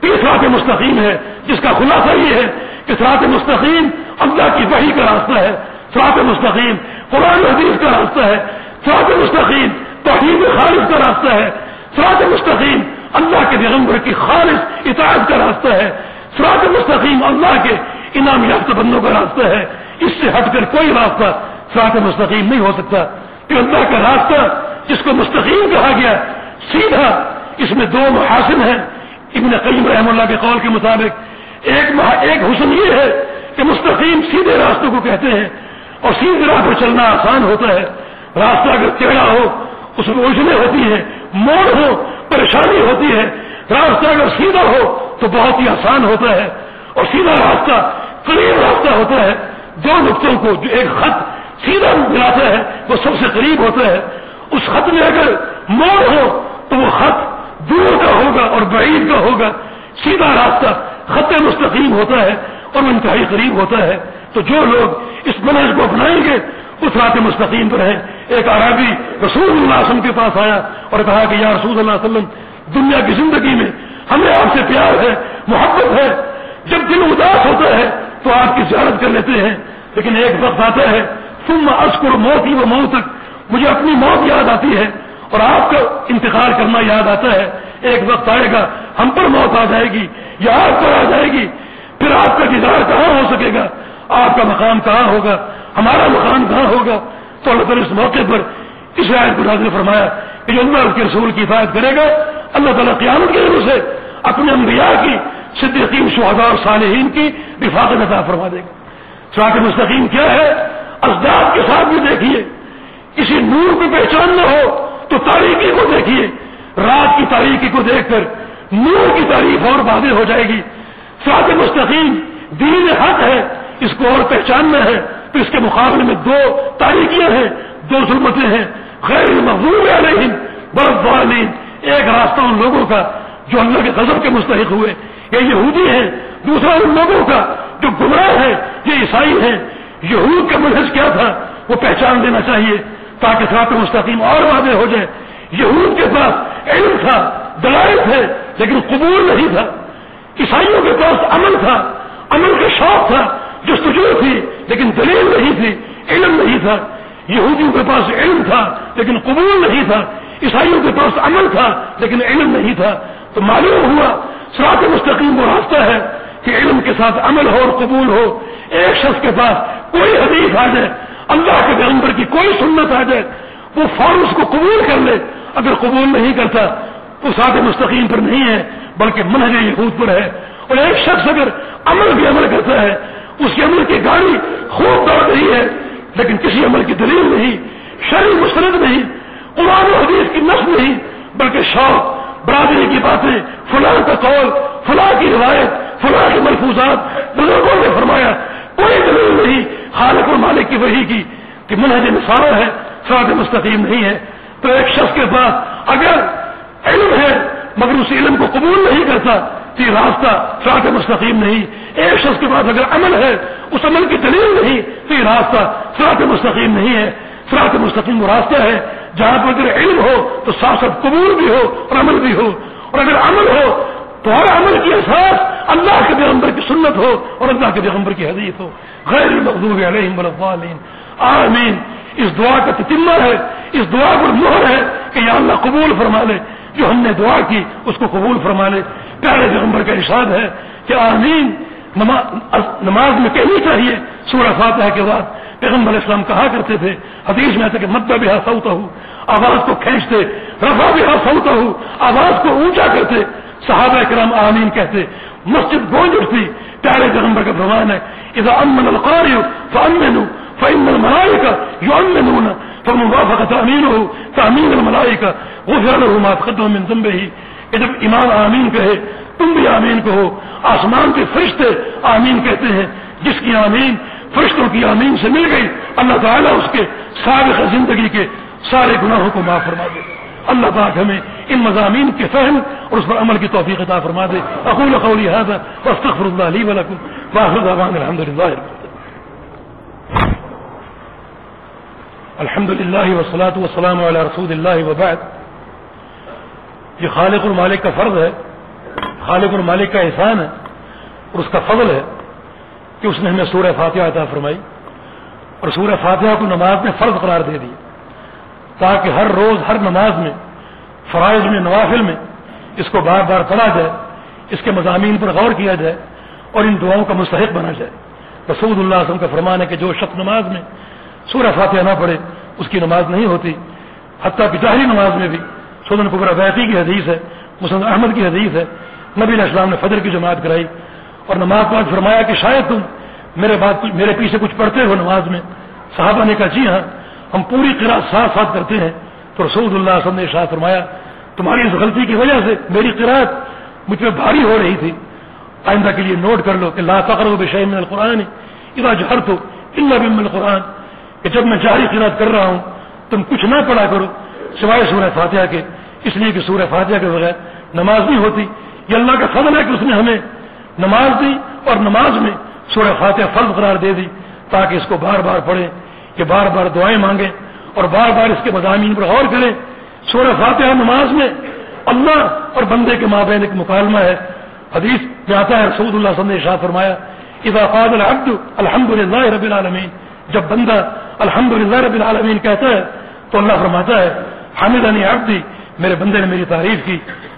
تیسرا مستقیم ہے، جس کا خلاصہ یہ ہے کہ سرات مستقیم اللہ کی وحی کا راستہ ہے۔ سرات مستقیم قرآن حدیث کا راستہ ہے۔ سرات مستقیم توحید خالص کا راستہ ہے۔ سرات مستقیم اللہ کے پیغمبر کی خالص اطاعت کا راستہ ہے۔ سرات مستقیم اللہ کے انعام یافتہ بندوں کا راستہ ہے۔ اس سے ہٹ کر کوئی راستہ سرات مستقیم نہیں ہو سکتا کہ اللہ کا راستہ جس کو مستقیم کہا گیا سیدھا اس میں دو محاسن ہیں۔ ابن قیم رحم اللہ کے قول کے مطابق ایک ایک حسن یہ ہے کہ مستقیم سیدھے راستوں کو کہتے ہیں اور سیدھے راہ پر چلنا آسان ہوتا ہے۔ راستہ اگر ٹیڑھا ہو، اس میں الجھنے ہوتی ہیں، موڑ ہو، پریشانی ہوتی ہے۔ راستہ اگر سیدھا ہو تو بہت ہی آسان ہوتا ہے اور سیدھا راستہ قریب راستہ ہوتا ہے۔ دو نقطوں کو جو ایک خط سیدھا ملاتا ہے وہ سب سے قریب ہوتا ہے اس خط میں اگر موڑ ہو، تو وہ خط دور کا ہوگا اور بعید کا ہوگا۔ سیدھا راستہ خط مستقیم ہوتا ہے اور وہ انتہائی قریب ہوتا ہے۔ تو جو لوگ اس منہج کو اپنائیں گے اس رات مستقیم پر ہے ایک عربی رسول اللہ علیہ وسلم کے پاس آیا اور کہا کہ یا رسول اللہ علیہ وسلم، دنیا کی زندگی میں ہمیں آپ سے پیار ہے، محبت ہے۔ جب دل اداس ہوتا ہے تو آپ کی زیارت کر لیتے ہیں۔ لیکن ایک وقت آتا ہے تم اشکر موت ہی وہ موت تک مجھے اپنی موت یاد آتی ہے اور آپ کا انتقال کرنا یاد آتا ہے۔ ایک وقت آئے گا، ہم پر موت آ جائے گی، یا آپ پر آ جائے گی۔ پھر آپ کا دیدار کہاں ہو سکے گا؟ آپ کا مقام کہاں ہوگا؟ ہمارا مقام کہاں ہوگا؟ تو اللہ تعالیٰ اس موقع پر اس رائے کو نازل فرمایا کہ جو اللہ کے رسول کی حفاظت کرے گا، اللہ تعالیٰ قیامت کے سے اپنے انبیاء کی صدیقین شہداء اور صالحین کی وفاقت عطا فرما دے گا۔ سراط مستقیم کیا ہے؟ ازداد کے ساتھ بھی دیکھیے۔ کسی نور کو پہچاننا ہو تو تاریخی کو دیکھیے۔ رات کی تاریخی کو دیکھ کر نور کی تاریخ اور واضح ہو جائے گی۔ سات مستقیم دین حق ہے، اس کو اور پہچاننا ہے۔ تو اس کے مقابلے میں دو تاریخیاں ہیں، دو ظلمتیں ہیں۔ خیر محبوب علیہم برف والین ایک راستہ ان لوگوں کا جو اللہ کے غضب کے مستحق ہوئے۔ یہ یہودی ہیں، دوسرا ان لوگوں کا جو گمراہ ہے یہ عیسائی ہیں۔ یہود کا منحص کیا تھا؟ وہ پہچان دینا چاہیے تاکہ ساتھ مستقیم اور واضح ہو جائے۔ یہود کے پاس علم تھا، دلائل تھے، لیکن قبول نہیں تھا۔ عیسائیوں کے پاس عمل تھا، عمل کا شوق تھا جو تھی، لیکن دلیل نہیں تھی، علم نہیں تھا۔ یہودیوں کے پاس علم تھا، لیکن قبول نہیں تھا۔ عیسائیوں کے پاس عمل تھا، لیکن علم نہیں تھا۔ تو معلوم ہوا سرات مستقیم وہ راستہ ہے کہ علم کے ساتھ عمل ہو اور قبول ہو۔ ایک شخص کے پاس کوئی حدیث آ جائے، اللہ کے پیغمبر کی کوئی سنت آ جائے، وہ فوراً اس کو قبول کر لے۔ اگر قبول نہیں کرتا تو ساتھ مستقیم پر نہیں ہے، بلکہ منہج یہود پر ہے۔ اور ایک شخص اگر عمل بھی عمل کرتا ہے، اس کے عمل کی گاڑی خوب دوڑ رہی ہے، لیکن کسی عمل کی دلیل نہیں، شرح مسترد نہیں، قرآن و حدیث کی نسل نہیں، بلکہ شوق برادری کی باتیں، فلاں کا قول، فلاں کی روایت، فلاں کے ملفوظات، بزرگوں نے فرمایا، کوئی دلیل نہیں، خالق و مالک کی وہی کی کہ منہج نصارہ ہے سرات مستقیم نہیں ہے۔ تو ایک شخص کے پاس اگر علم ہے، مگر اس علم کو قبول نہیں کرتا، تو یہ راستہ سرات مستقیم نہیں۔ ایک شخص کے پاس اگر عمل ہے، اس عمل کی دلیل نہیں، تو یہ راستہ سرات مستقیم نہیں ہے۔ سرات مستقیم وہ راستہ ہے۔ جہاں پر اگر علم ہو تو ساتھ ساتھ قبول بھی ہو اور عمل بھی ہو۔ اور اگر عمل ہو تو ہر عمل کی احساس اللہ کے پیغمبر کی سنت ہو اور اللہ کے پیغمبر کی حدیث ہو۔ غیر مقدوب علیہم الفالین آمین۔ اس دعا کا تتمہ ہے، اس دعا پر مہر ہے کہ یا اللہ قبول فرما لے۔ جو ہم نے دعا کی، اس کو قبول فرما لے۔ پیارے پیغمبر کا ارشاد ہے کہ آمین۔ نماز میں کہنی چاہیے، سورہ فاتحہ کے بعد۔ پیغمبر اسلام کہا کرتے تھے، حدیث میں کہ مدہ بھی سوتا ہوں آواز کو کھینچتے رفا بھی سوتا ہوں آواز کو اونچا کرتے، صحابہ کرام آمین کہتے، مسجد گونج اٹھتی، پیارے پیغمبر کا فرمان ہے، اذا امن القاری فامنوا فان الملائکہ یؤمنون فموافقت امینه تامین الملائکہ، غفر له ما تقدم من ذنبه کہ جب امام آمین کہے، تم بھی آمین کہو، آسمان کے فرشتے آمین کہتے ہیں، جس کی آمین فرشتوں کی آمین سے مل گئی۔ اللہ تعالیٰ اس کے سابق زندگی کے سارے گناہوں کو معاف فرما دے۔ اللہ پاک ہمیں ان مضامین کے فہم اور اس پر عمل کی توفیق عطا فرما دے۔ اقول قولی هذا واستغفر الله لي ولكم۔ واخر دعوانا الحمد لله الحمد لله والصلاه والسلام على رسول الله وبعد۔ یہ خالق المالک کا فرض ہے۔ خالق المالک کا احسان ہے اور اس کا فضل ہے۔ کہ اس نے ہمیں سورہ فاتحہ عطا فرمائی اور سورہ فاتحہ کو نماز میں فرض قرار دے دی تاکہ ہر روز، ہر نماز میں، فرائض میں، نوافل میں اس کو بار بار پڑھا جائے، اس کے مضامین پر غور کیا جائے اور ان دعاؤں کا مستحق بنا جائے۔ رسول اللہ علیہ وسلم کا فرمان ہے کہ جو شخص نماز میں سورہ فاتحہ نہ پڑھے، اس کی نماز نہیں ہوتی۔ حتیٰ کہ ظاہری نماز میں بھی سودن قبر بیتی کی حدیث ہے مسلم احمد کی حدیث ہے، نبی علیہ السلام نے فجر کی جماعت کرائی۔ اور نماز پاک فرمایا کہ شاید تم میرے بات میرے پیچھے کچھ پڑھتے ہو نماز میں۔ صحابہ نے کہا جی ہاں ہم پوری قرآن ساتھ ساتھ کرتے ہیں۔ تو رسول اللہ وسلم نے شاہ فرمایا، تمہاری اس غلطی کی وجہ سے میری قرآت مجھ پہ بھاری ہو رہی تھی۔ آئندہ کے لیے نوٹ کر لو کہ لا تقرب بشیء من القرآن اذا جہرت الا بم القرآن۔ کہ جب میں جاری قرآت کر رہا ہوں، تم کچھ نہ پڑھا کرو، سوائے سورہ فاتحہ کے۔ اس لیے کہ سورہ فاتحہ کے بغیر نماز نہیں ہوتی۔ یہ اللہ کا فضل ہے کہ اس نے ہمیں نماز دی اور نماز میں سورہ فاتحہ فرض قرار دے دی تاکہ اس کو بار بار پڑھیں کہ بار بار دعائیں مانگیں اور بار بار اس کے مضامین پر غور کریں سورہ فاتحہ نماز میں اللہ اور بندے کے مابین ایک مکالمہ ہے۔ حدیث میں آتا ہے، رسول اللہ صلی اللہ علیہ وسلم نے فرمایا، اذا العبد الحمد للہ رب العالمین جب بندہ الحمد للہ رب العالمین کہتا ہے، تو اللہ فرماتا ہے حامد عبدی، میرے بندے نے میری تعریف کی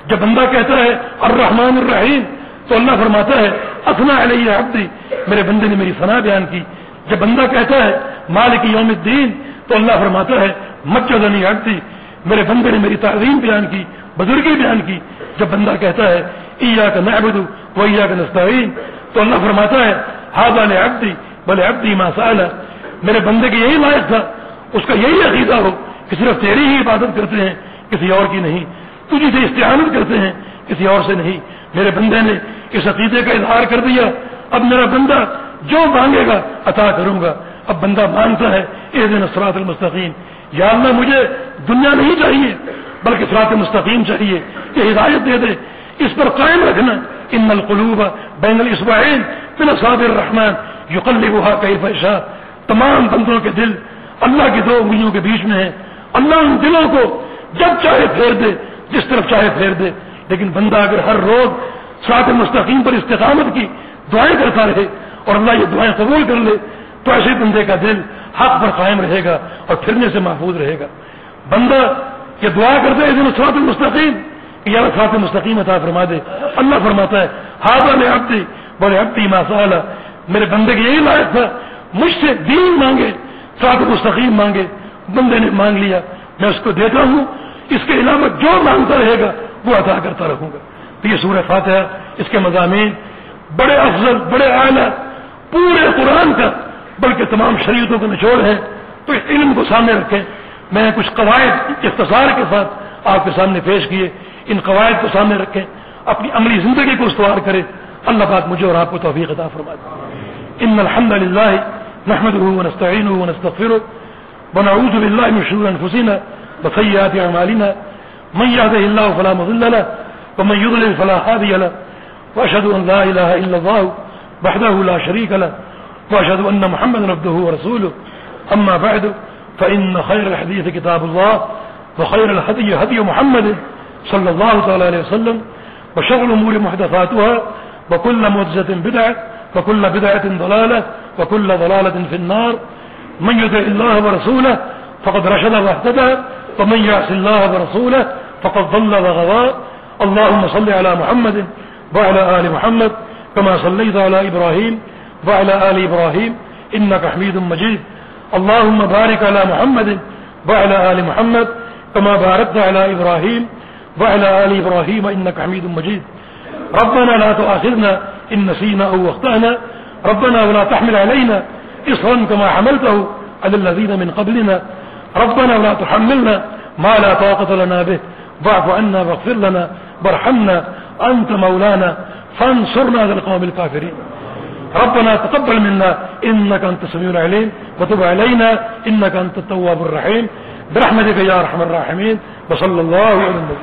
جب بندہ کہتا ہے، الرحمن الرحیم تو اللہ فرماتا ہے اثنا علیہ عبدی، میرے بندے نے میری ثنا بیان کی۔ جب بندہ کہتا ہے، مالک یوم الدین، تو اللہ فرماتا ہے مجد علی عبدی، میرے بندے نے میری تعظیم بیان کی، بزرگی بیان کی۔ جب بندہ کہتا ہے ایا کا نعبد و ایا کا نستعین، تو اللہ فرماتا ہے ہاضا نے عبدی بولے ابدی ما سال میرے بندے کی یہی لائق تھا، اس کا یہی عقیدہ ہو کہ صرف تیری ہی عبادت کرتے ہیں، کسی اور کی نہیں۔ تجھے سے استعانت کرتے ہیں، کسی اور سے نہیں۔ میرے بندے نے اس عقیدے کا اظہار کر دیا۔ اب میرا بندہ جو مانگے گا، عطا کروں گا۔ اب بندہ مانگتا ہے، اے دن اسرات المستقیم۔ یا اللہ، مجھے دنیا نہیں چاہیے، بلکہ سرات مستقیم چاہیے۔ کہ ہدایت دے دے۔ اس پر قائم رکھنا۔ ان القلوب بین الاسبعین من اصحاب الرحمن یقلبها کیف یشاء۔ تمام بندوں کے دل اللہ کی دو انگلیوں کے بیچ میں ہیں۔ اللہ ان دلوں کو جب چاہے پھیر دے، جس طرف چاہے پھیر دے۔ لیکن بندہ اگر ہر روز سرات مستقیم پر استقامت کی دعائیں کرتا رہے اور اللہ یہ دعائیں قبول کر لے، تو ایسے بندے کا دل حق پر قائم رہے گا اور پھرنے سے محفوظ رہے گا۔ بندہ یہ دعا کرتے ہیں دن سرات المستقیم یا سرات مستقیم عطا فرما دے۔ اللہ فرماتا ہے حاضر نے ابتی بولے ابتی ماسا میرے بندے کی یہی لائق تھا، مجھ سے دین مانگے سرات مستقیم مانگے، بندے نے مانگ لیا۔ میں اس کو دیتا ہوں، اس کے علاوہ جو مانگتا رہے گا وہ عطا کرتا رہوں گا۔ تو یہ سورہ فاتحہ اس کے مضامین بڑے افضل، بڑے اعلیٰ، پورے قرآن کا، بلکہ تمام شریعتوں کا نچوڑ ہے۔ تو اس علم کو سامنے رکھیں۔ میں کچھ قواعد اختصار کے ساتھ آپ کے سامنے پیش کیے۔ ان قواعد کو سامنے رکھیں۔ اپنی عملی زندگی کو استوار کرے اللہ پاک مجھے اور آپ کو توفیق عطا فرمائے۔ ان الحمد للہ نحمده ونستعينه ونستغفره ونعوذ بالله من شرور انفسنا وسيئات اعمالنا۔ من يهده الله فلا مضل له ومن يضلل فلا هادي له. وأشهد أن لا إله إلا الله وحده لا شريك له وأشهد أن محمدا عبده ورسوله. أما بعد فإن خير الحديث كتاب الله وخير الهدي هدي محمد صلى الله تعالى عليه وسلم وشر الأمور محدثاتها وكل مجزة بدعة وكل بدعة ضلالة وكل ضلالة في النار. من يدع الله ورسوله فقد رشد واهتدى ومن يعص الله ورسوله فقد ضل وغضى اللهم صل على محمد وعلى آل محمد كما صليت على إبراهيم وعلى آل إبراهيم إنك حميد مجيد. اللهم بارك على محمد وعلى آل محمد كما باركت على إبراهيم وعلى آل إبراهيم إنك حميد مجيد. ربنا لا تؤاخذنا إن نسينا أو واخطأنا ربنا ولا تحمل علينا إصرا كما حملته على الذين من قبلنا. ربنا ولا تحملنا ما لا طاقة لنا به. واعف عنا واغفر لنا وارحمنا. أنت مولانا فانصرنا على القوم الكافرين. ربنا تقبل منا. إنك أنت السميع العليم. وتب علينا. إنك أنت التواب الرحيم. برحمتك يا أرحم الراحمين. وصلى الله على النبي.